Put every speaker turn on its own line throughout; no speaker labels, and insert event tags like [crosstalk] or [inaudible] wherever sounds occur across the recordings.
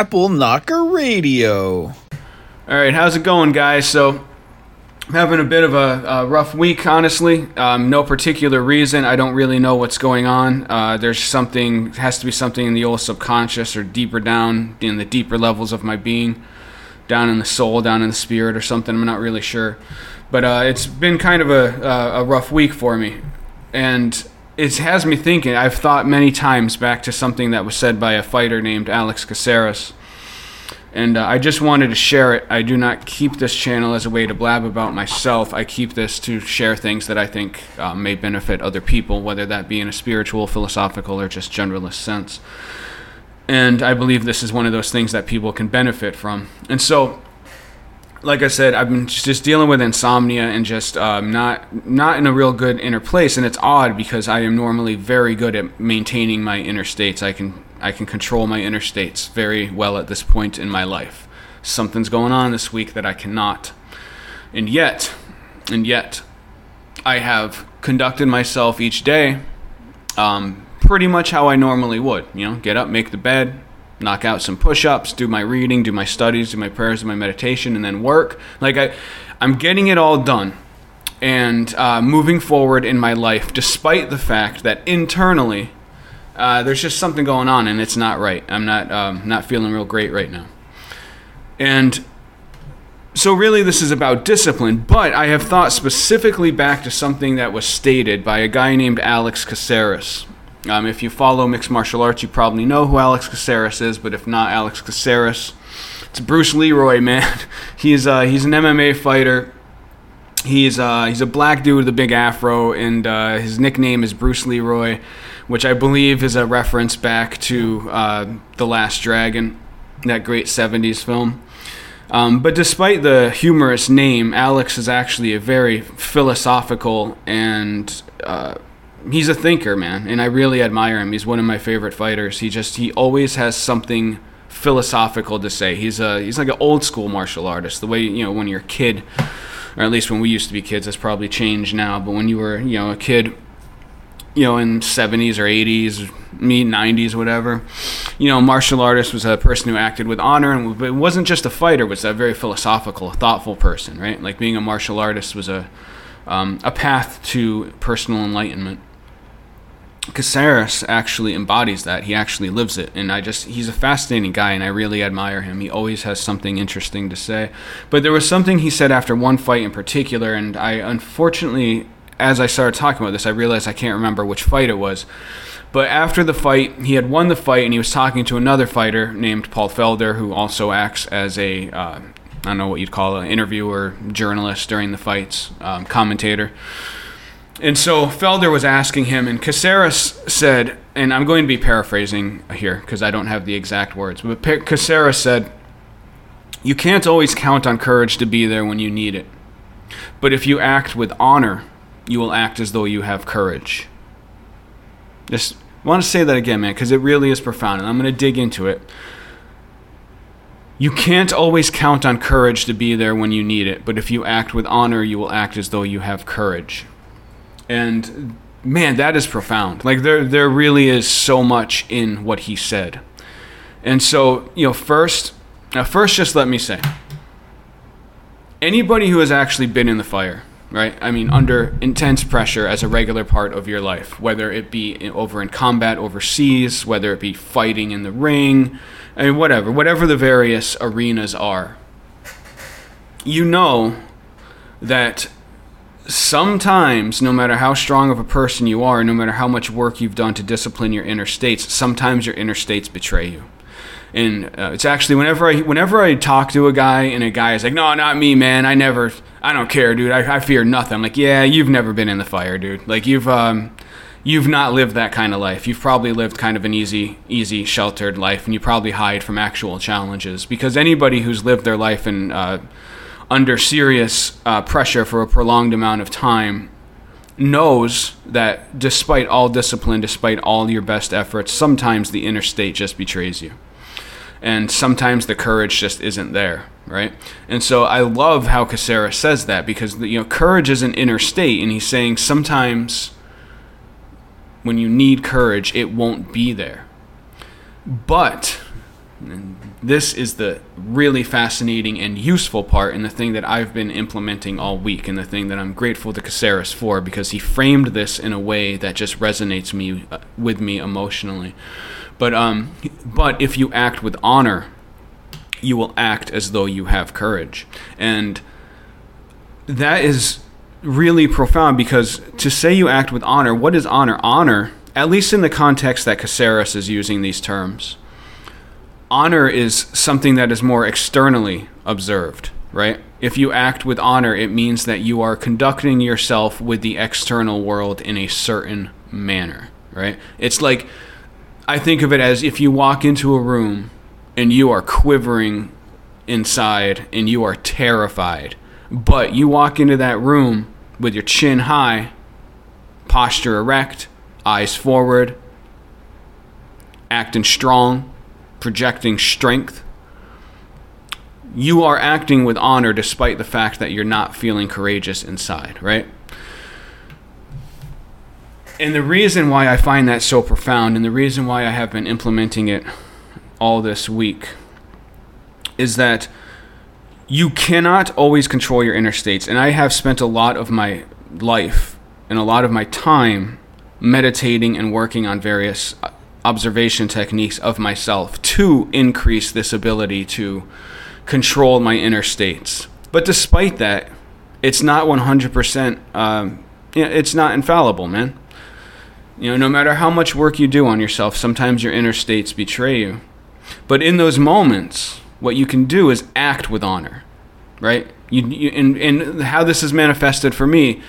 Apple Knocker Radio.
All right, how's it going, guys? So, I'm having a bit of a, a rough week, honestly. Um, no particular reason. I don't really know what's going on. Uh, there's something, has to be something in the old subconscious or deeper down in the deeper levels of my being, down in the soul, down in the spirit, or something. I'm not really sure. But uh, it's been kind of a, a, a rough week for me. And it has me thinking. I've thought many times back to something that was said by a fighter named Alex Caceres and uh, I just wanted to share it. I do not keep this channel as a way to blab about myself. I keep this to share things that I think uh, may benefit other people, whether that be in a spiritual, philosophical, or just generalist sense. And I believe this is one of those things that people can benefit from. And so, like I said, I've been just dealing with insomnia and just um, not not in a real good inner place. And it's odd because I am normally very good at maintaining my inner states. I can I can control my inner states very well at this point in my life. Something's going on this week that I cannot. And yet, and yet, I have conducted myself each day um, pretty much how I normally would. You know, get up, make the bed, knock out some push-ups, do my reading, do my studies, do my prayers, do my meditation, and then work. Like I, I'm getting it all done and uh, moving forward in my life, despite the fact that internally uh, there's just something going on and it's not right. I'm not um, not feeling real great right now. And so really this is about discipline, but I have thought specifically back to something that was stated by a guy named Alex Caceres. Um, if you follow mixed martial arts, you probably know who Alex Caceres is, but if not, Alex Caceres, it's Bruce Leroy, man. [laughs] he's uh, he's an MMA fighter. He's uh, he's a black dude with a big afro, and uh, his nickname is Bruce Leroy which I believe is a reference back to uh, The Last Dragon, that great 70s film. Um, but despite the humorous name, Alex is actually a very philosophical and uh, he's a thinker, man. And I really admire him. He's one of my favorite fighters. He just he always has something philosophical to say. He's a he's like an old school martial artist. The way you know when you're a kid, or at least when we used to be kids, that's probably changed now. But when you were you know a kid you know, in 70s or 80s, me 90s, whatever. You know, martial artist was a person who acted with honor, and it wasn't just a fighter; was a very philosophical, thoughtful person, right? Like being a martial artist was a um, a path to personal enlightenment. Caceres actually embodies that. He actually lives it, and I just—he's a fascinating guy, and I really admire him. He always has something interesting to say. But there was something he said after one fight in particular, and I unfortunately as I started talking about this, I realized I can't remember which fight it was. But after the fight, he had won the fight, and he was talking to another fighter named Paul Felder, who also acts as a uh, I don't know what you'd call an interviewer, journalist during the fights, um, commentator. And so Felder was asking him, and Caceres said, and I'm going to be paraphrasing here because I don't have the exact words, but Caceres said, You can't always count on courage to be there when you need it. But if you act with honor you will act as though you have courage. Just want to say that again, man, because it really is profound, and I'm going to dig into it. You can't always count on courage to be there when you need it, but if you act with honor, you will act as though you have courage. And man, that is profound. Like there there really is so much in what he said. And so, you know, first, now first just let me say anybody who has actually been in the fire, right? I mean, under intense pressure as a regular part of your life, whether it be over in combat overseas, whether it be fighting in the ring, I mean, whatever, whatever the various arenas are, you know that sometimes, no matter how strong of a person you are, no matter how much work you've done to discipline your inner states, sometimes your inner states betray you and uh, it's actually whenever I whenever I talk to a guy and a guy is like, "No, not me, man. I never, I don't care, dude. I, I fear nothing." I'm like, "Yeah, you've never been in the fire, dude. Like you've um, you've not lived that kind of life. You've probably lived kind of an easy, easy, sheltered life, and you probably hide from actual challenges. Because anybody who's lived their life in uh, under serious uh, pressure for a prolonged amount of time knows that despite all discipline, despite all your best efforts, sometimes the inner state just betrays you. And sometimes the courage just isn't there right? And so i love how Caceres says that because you know courage is an inner state and he's saying sometimes when you need courage it won't be there. But this is the really fascinating and useful part, and the thing that I've been implementing all week, and the thing that I'm grateful to Caceres for because he framed this in a way that just resonates me uh, with me emotionally. But um, but if you act with honor, you will act as though you have courage, and that is really profound because to say you act with honor, what is honor? Honor, at least in the context that Caceres is using these terms honor is something that is more externally observed, right? If you act with honor, it means that you are conducting yourself with the external world in a certain manner, right? It's like, I think of it as if you walk into a room and you are quivering inside and you are terrified, but you walk into that room with your chin high, posture erect, eyes forward, acting strong, projecting strength. You are acting with honor despite the fact that you're not feeling courageous inside, right? And the reason why I find that so profound and the reason why I have been implementing it all this week is that you cannot always control your inner states. And I have spent a lot of my life and a lot of my time meditating and working on various uh, observation techniques of myself to increase this ability to control my inner states. But despite that, it's not 100%, um, it's not infallible, man. You know, no matter how much work you do on yourself, sometimes your inner states betray you. But in those moments, what you can do is act with honor, right? You, you and, and how this is manifested for me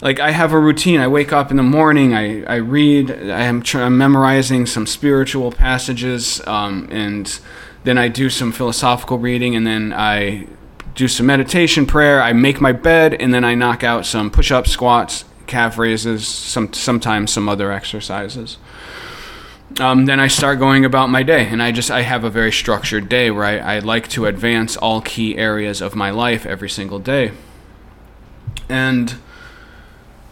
like I have a routine. I wake up in the morning. I, I read. I am tr- I'm memorizing some spiritual passages, um, and then I do some philosophical reading, and then I do some meditation prayer. I make my bed, and then I knock out some push-up, squats, calf raises, some sometimes some other exercises. Um, then I start going about my day, and I just I have a very structured day where I, I like to advance all key areas of my life every single day, and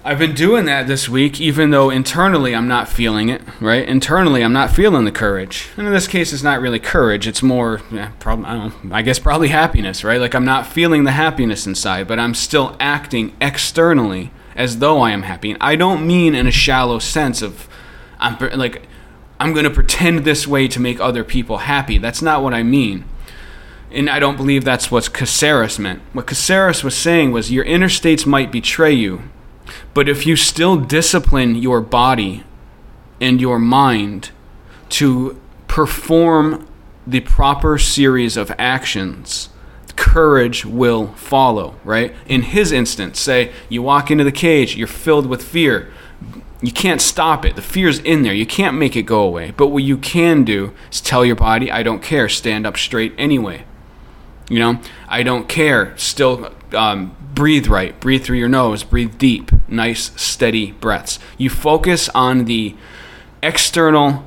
I've been doing that this week, even though internally I'm not feeling it, right? Internally, I'm not feeling the courage. And in this case, it's not really courage. It's more, yeah, I, know, I guess, probably happiness, right? Like I'm not feeling the happiness inside, but I'm still acting externally as though I am happy. And I don't mean in a shallow sense of, I'm like, I'm going to pretend this way to make other people happy. That's not what I mean. And I don't believe that's what Caceres meant. What Caceres was saying was your inner states might betray you, but if you still discipline your body and your mind to perform the proper series of actions, courage will follow, right? In his instance, say you walk into the cage, you're filled with fear. You can't stop it. The fear's in there. You can't make it go away. But what you can do is tell your body, I don't care, stand up straight anyway. You know, I don't care, still um, breathe right, breathe through your nose, breathe deep, nice, steady breaths. You focus on the external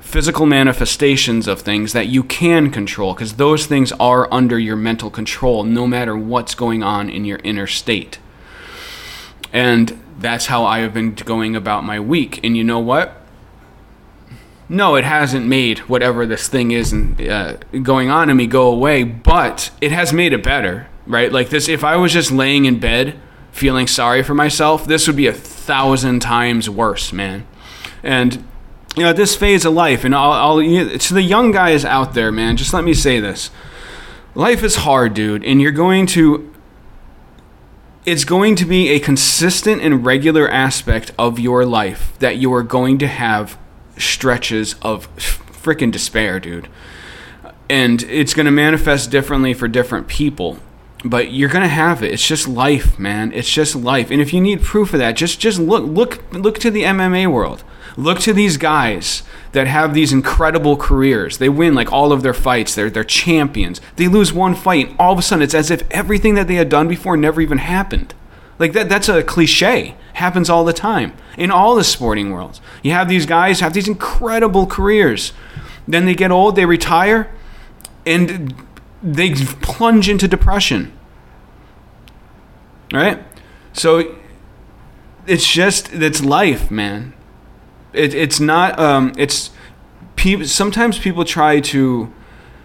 physical manifestations of things that you can control because those things are under your mental control no matter what's going on in your inner state. And that's how I have been going about my week. And you know what? No, it hasn't made whatever this thing is and, uh, going on in me go away, but it has made it better right? Like this, if I was just laying in bed feeling sorry for myself, this would be a thousand times worse, man. And you know, this phase of life, and I'll, I'll you know, to the young guys out there, man, just let me say this: life is hard, dude, and you're going to. It's going to be a consistent and regular aspect of your life that you are going to have stretches of freaking despair, dude. And it's going to manifest differently for different people but you're gonna have it. It's just life, man. It's just life. And if you need proof of that, just just look look look to the MMA world. Look to these guys that have these incredible careers. They win like all of their fights. They're they're champions. They lose one fight, and all of a sudden it's as if everything that they had done before never even happened. Like that that's a cliche. Happens all the time in all the sporting worlds. You have these guys have these incredible careers. Then they get old, they retire, and they plunge into depression. Right? So it's just it's life, man. It, it's not um, it's people sometimes people try to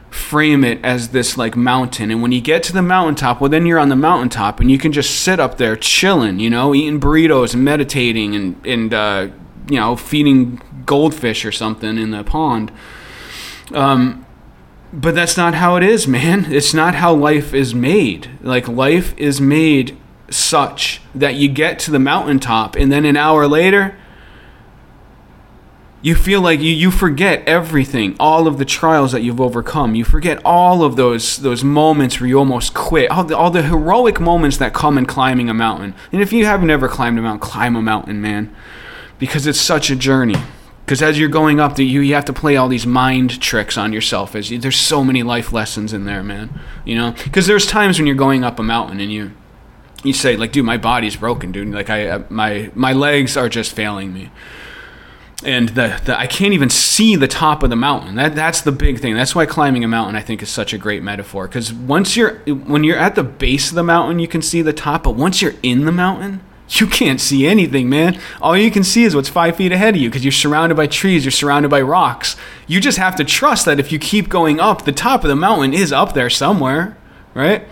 frame it as this like mountain. And when you get to the mountaintop, well, then you're on the mountaintop and you can just sit up there chilling, you know, eating burritos and meditating and, and uh, you know, feeding goldfish or something in the pond. Um, but that's not how it is, man. It's not how life is made. Like, life is made such that you get to the mountaintop and then an hour later, you feel like you, you forget everything, all of the trials that you've overcome. You forget all of those those moments where you almost quit, all the, all the heroic moments that come in climbing a mountain. And if you have never climbed a mountain, climb a mountain, man, because it's such a journey. Because as you're going up, you you have to play all these mind tricks on yourself. As you, there's so many life lessons in there, man. You know, because there's times when you're going up a mountain and you you say like, dude, my body's broken, dude. Like I uh, my my legs are just failing me and the, the I can't even see the top of the mountain. That that's the big thing. That's why climbing a mountain I think is such a great metaphor because once you're when you're at the base of the mountain you can see the top, but once you're in the mountain you can't see anything, man. All you can see is what's five feet ahead of you because you're surrounded by trees, you're surrounded by rocks. You just have to trust that if you keep going up, the top of the mountain is up there somewhere, right?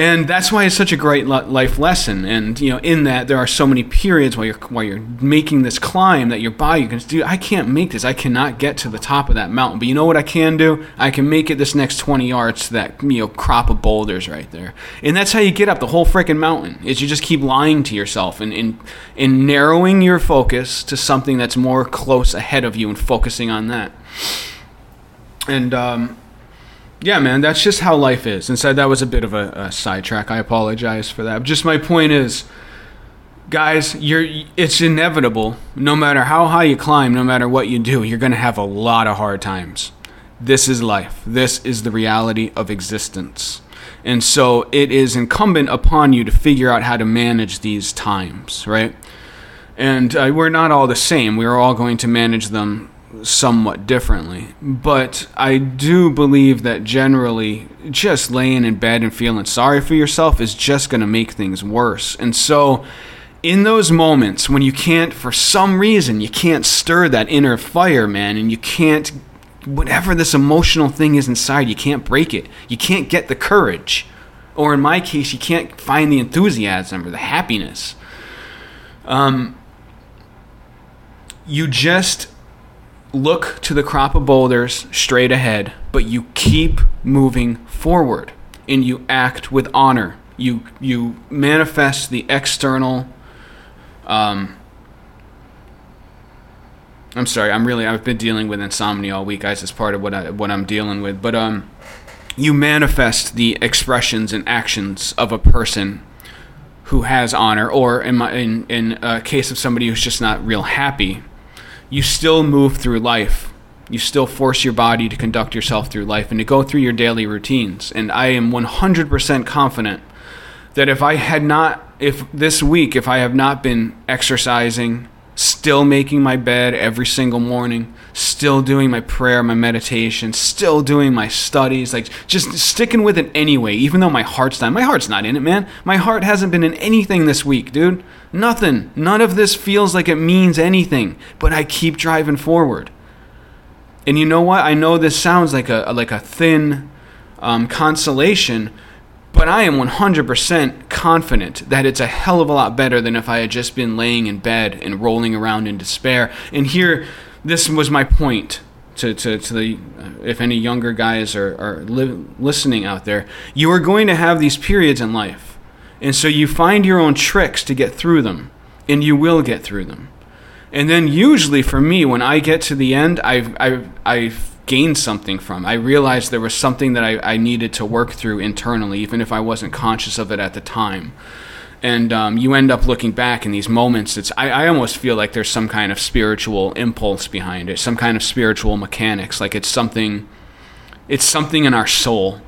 And that's why it's such a great life lesson. And you know, in that there are so many periods while you're while you're making this climb that your body can do. I can't make this. I cannot get to the top of that mountain. But you know what I can do? I can make it this next 20 yards to that you know crop of boulders right there. And that's how you get up the whole freaking mountain. Is you just keep lying to yourself and in in narrowing your focus to something that's more close ahead of you and focusing on that. And um, yeah, man, that's just how life is. And said that was a bit of a, a sidetrack. I apologize for that. Just my point is, guys, you're it's inevitable. No matter how high you climb, no matter what you do, you're gonna have a lot of hard times. This is life. This is the reality of existence. And so it is incumbent upon you to figure out how to manage these times, right? And uh, we're not all the same. We're all going to manage them somewhat differently. But I do believe that generally, just laying in bed and feeling sorry for yourself is just going to make things worse. And so, in those moments when you can't, for some reason, you can't stir that inner fire, man, and you can't, whatever this emotional thing is inside, you can't break it. You can't get the courage. Or in my case, you can't find the enthusiasm or the happiness. Um, you just look to the crop of boulders straight ahead, but you keep moving forward and you act with honor. You you manifest the external. Um, I'm sorry. I'm really. I've been dealing with insomnia all week, guys. It's part of what I what I'm dealing with. But um, you manifest the expressions and actions of a person who has honor, or in my in in a case of somebody who's just not real happy, you still move through life. You still force your body to conduct yourself through life and to go through your daily routines. And I am 100% confident that if I had not, if this week, if I have not been exercising, still making my bed every single morning, still doing my prayer, my meditation, still doing my studies, like just sticking with it anyway, even though my heart's not. My heart's not in it, man. My heart hasn't been in anything this week, dude. Nothing. None of this feels like it means anything, but I keep driving forward. And you know what? I know this sounds like a like a thin um, consolation, but I am 100% confident that it's a hell of a lot better than if I had just been laying in bed and rolling around in despair. And here, this was my point to, to, to the if any younger guys are, are li- listening out there. You are going to have these periods in life and so you find your own tricks to get through them, and you will get through them. And then usually for me, when I get to the end, I've, I've, I've gained something from. I realized there was something that I, I needed to work through internally, even if I wasn't conscious of it at the time. And um, you end up looking back in these moments. It's I, I almost feel like there's some kind of spiritual impulse behind it, some kind of spiritual mechanics. Like it's something, it's something in our soul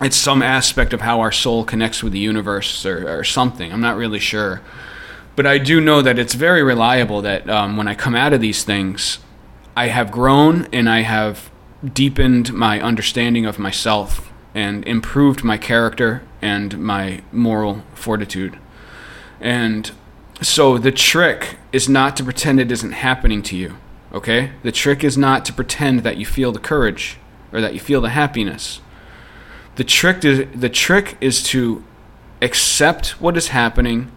it's some aspect of how our soul connects with the universe or, or something. I'm not really sure. But I do know that it's very reliable that um, when I come out of these things, I have grown and I have deepened my understanding of myself and improved my character and my moral fortitude. And so the trick is not to pretend it isn't happening to you, okay? The trick is not to pretend that you feel the courage or that you feel the happiness. The trick is the trick is to accept what is happening,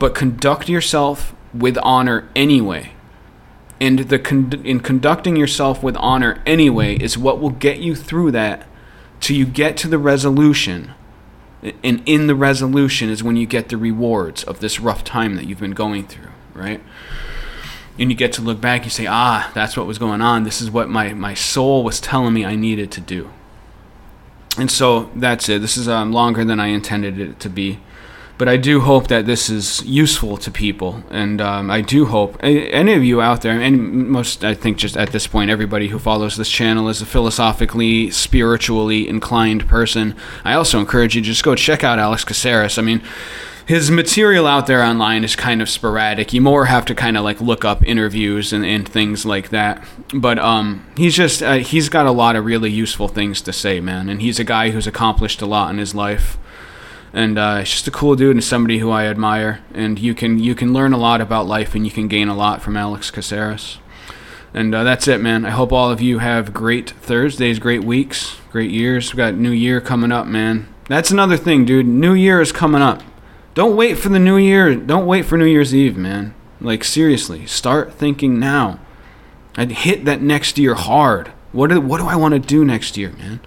but conduct yourself with honor anyway. And the con- in conducting yourself with honor anyway is what will get you through that till you get to the resolution. And in the resolution is when you get the rewards of this rough time that you've been going through, right? And you get to look back, you say, ah, that's what was going on. This is what my, my soul was telling me I needed to do. And so that's it. This is um, longer than I intended it to be but I do hope that this is useful to people, and um, I do hope any of you out there, and most I think just at this point, everybody who follows this channel is a philosophically, spiritually inclined person. I also encourage you to just go check out Alex Caceres. I mean. His material out there online is kind of sporadic. You more have to kind of like look up interviews and, and things like that. But um, he's just uh, he's got a lot of really useful things to say, man. And he's a guy who's accomplished a lot in his life and uh, he's just a cool dude and somebody who I admire. And you can you can learn a lot about life and you can gain a lot from Alex Caceres. And uh, that's it, man. I hope all of you have great Thursdays, great weeks, great years. We got New Year coming up, man. That's another thing, dude. New Year is coming up. Don't wait for the New Year. Don't wait for New Year's Eve, man. Like seriously, start thinking now. I'd hit that next year hard. What do, what do I want to do next year, man?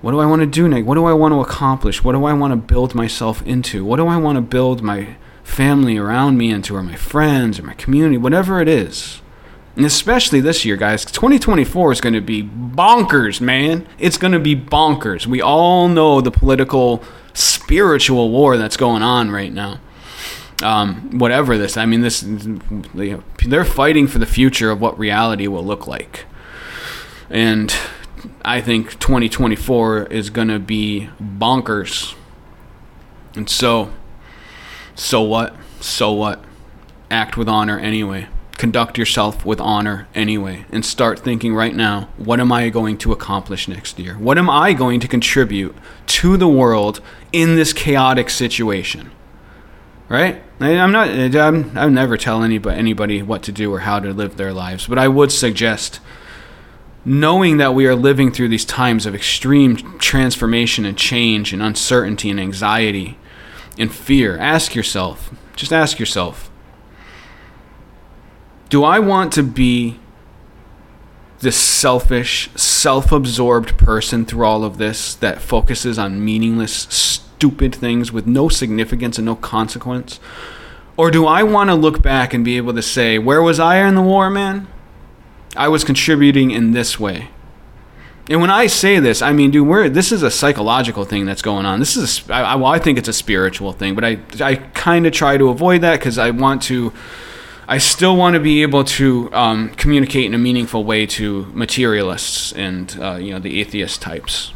What do I want to do next? What do I want to accomplish? What do I want to build myself into? What do I want to build my family around me into, or my friends, or my community, whatever it is? And especially this year, guys, 2024 is going to be bonkers, man. It's going to be bonkers. We all know the political, spiritual war that's going on right now. Um, whatever this, I mean, this, you know, they're fighting for the future of what reality will look like. And I think 2024 is going to be bonkers. And so, so what? So what? Act with honor anyway. Conduct yourself with honor anyway. And start thinking right now what am I going to accomplish next year? What am I going to contribute to the world in this chaotic situation? Right? I'm not, I'm, I'll never tell anybody, anybody what to do or how to live their lives, but I would suggest knowing that we are living through these times of extreme transformation and change and uncertainty and anxiety and fear, ask yourself, just ask yourself, do I want to be this selfish, self absorbed person through all of this that focuses on meaningless, stupid things with no significance and no consequence? Or do I want to look back and be able to say, where was I in the war, man? I was contributing in this way. And when I say this, I mean, dude, we're, this is a psychological thing that's going on. This is, a, I, well, I think it's a spiritual thing, but I, I kind of try to avoid that because I want to, I still want to be able to um, communicate in a meaningful way to materialists and, uh, you know, the atheist types.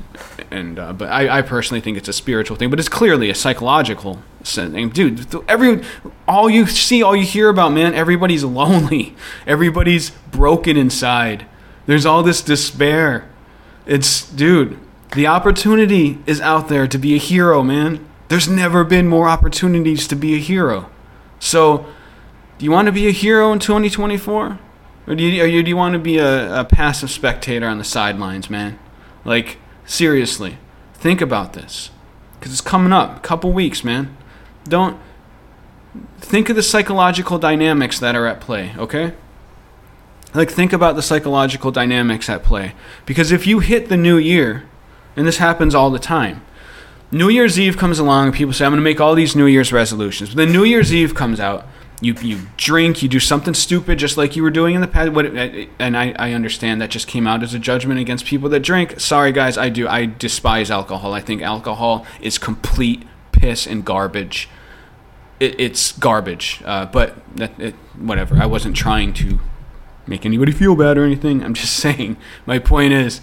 And, uh, but I, I personally think it's a spiritual thing, but it's clearly a psychological. Dude, every, all you see, all you hear about, man, everybody's [laughs] lonely. Everybody's broken inside. There's all this despair. It's, dude, the opportunity is out there to be a hero, man. There's never been more opportunities to be a hero. So, do you want to be a hero in 2024? Or do you, or do you want to be a, a passive spectator on the sidelines, man? Like, seriously, think about this. Because it's coming up. A couple weeks, man. Don't. Think of the psychological dynamics that are at play, okay? like think about the psychological dynamics at play. Because if you hit the new year and this happens all the time new year's eve comes along and people say i'm going to make all these new year's resolutions. But then new year's eve comes out. You, you drink you do something stupid just like you were doing in the past. What, and I, I understand that just came out as a judgment against people that drink. Sorry guys i do i despise alcohol. I think alcohol is complete piss and garbage it, it's garbage uh, but it, whatever i wasn't trying to make anybody feel bad or anything. I'm just [laughs] saying. My point is,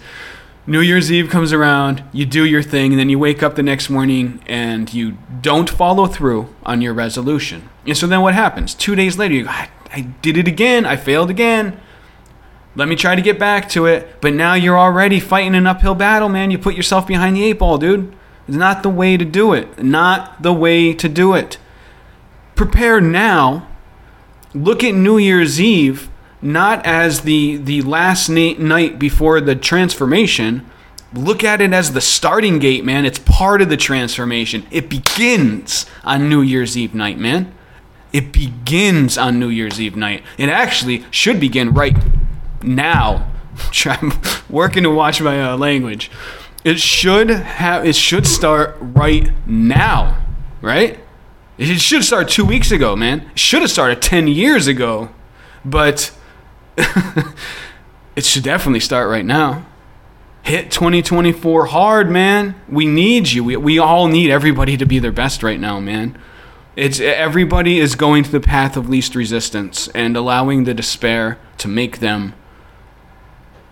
New Year's Eve comes around, you do your thing, and then you wake up the next morning and you don't follow through on your resolution. And so then what happens? Two days later, you go, I, I did it again. I failed again. Let me try to get back to it. But now you're already fighting an uphill battle, man. You put yourself behind the eight ball, dude. It's not the way to do it. Not the way to do it. Prepare now. Look at New Year's Eve not as the the last night before the transformation. Look at it as the starting gate, man. It's part of the transformation. It begins on New Year's Eve night, man. It begins on New Year's Eve night. It actually should begin right now. [laughs] I'm working to watch my uh, language. It should have. It should start right now, right? It should start two weeks ago, man. It should have started ten years ago, but [laughs] it should definitely start right now. Hit 2024 hard, man. We need you. We, we all need everybody to be their best right now, man. It's everybody is going to the path of least resistance and allowing the despair to make them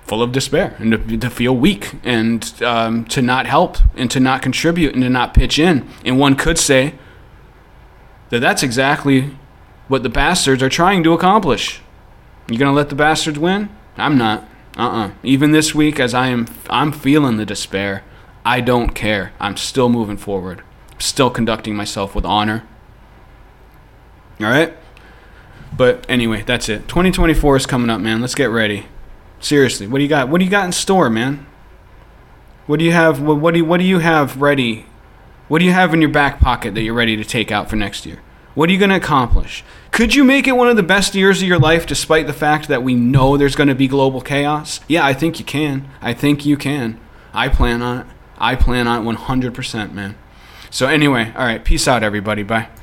full of despair and to, to feel weak and um, to not help and to not contribute and to not pitch in. And one could say that that's exactly what the bastards are trying to accomplish. You gonna let the bastards win? I'm not. Uh-uh. Even this week, as I am, I'm feeling the despair. I don't care. I'm still moving forward. still conducting myself with honor. All right. But anyway, that's it. 2024 is coming up, man. Let's get ready. Seriously, what do you got? What do you got in store, man? What do you have? What, what do you, What do you have ready? What do you have in your back pocket that you're ready to take out for next year? What are you going to accomplish? Could you make it one of the best years of your life despite the fact that we know there's going to be global chaos? Yeah, I think you can. I think you can. I plan on it. I plan on it 100%, man. So, anyway, all right. Peace out, everybody. Bye.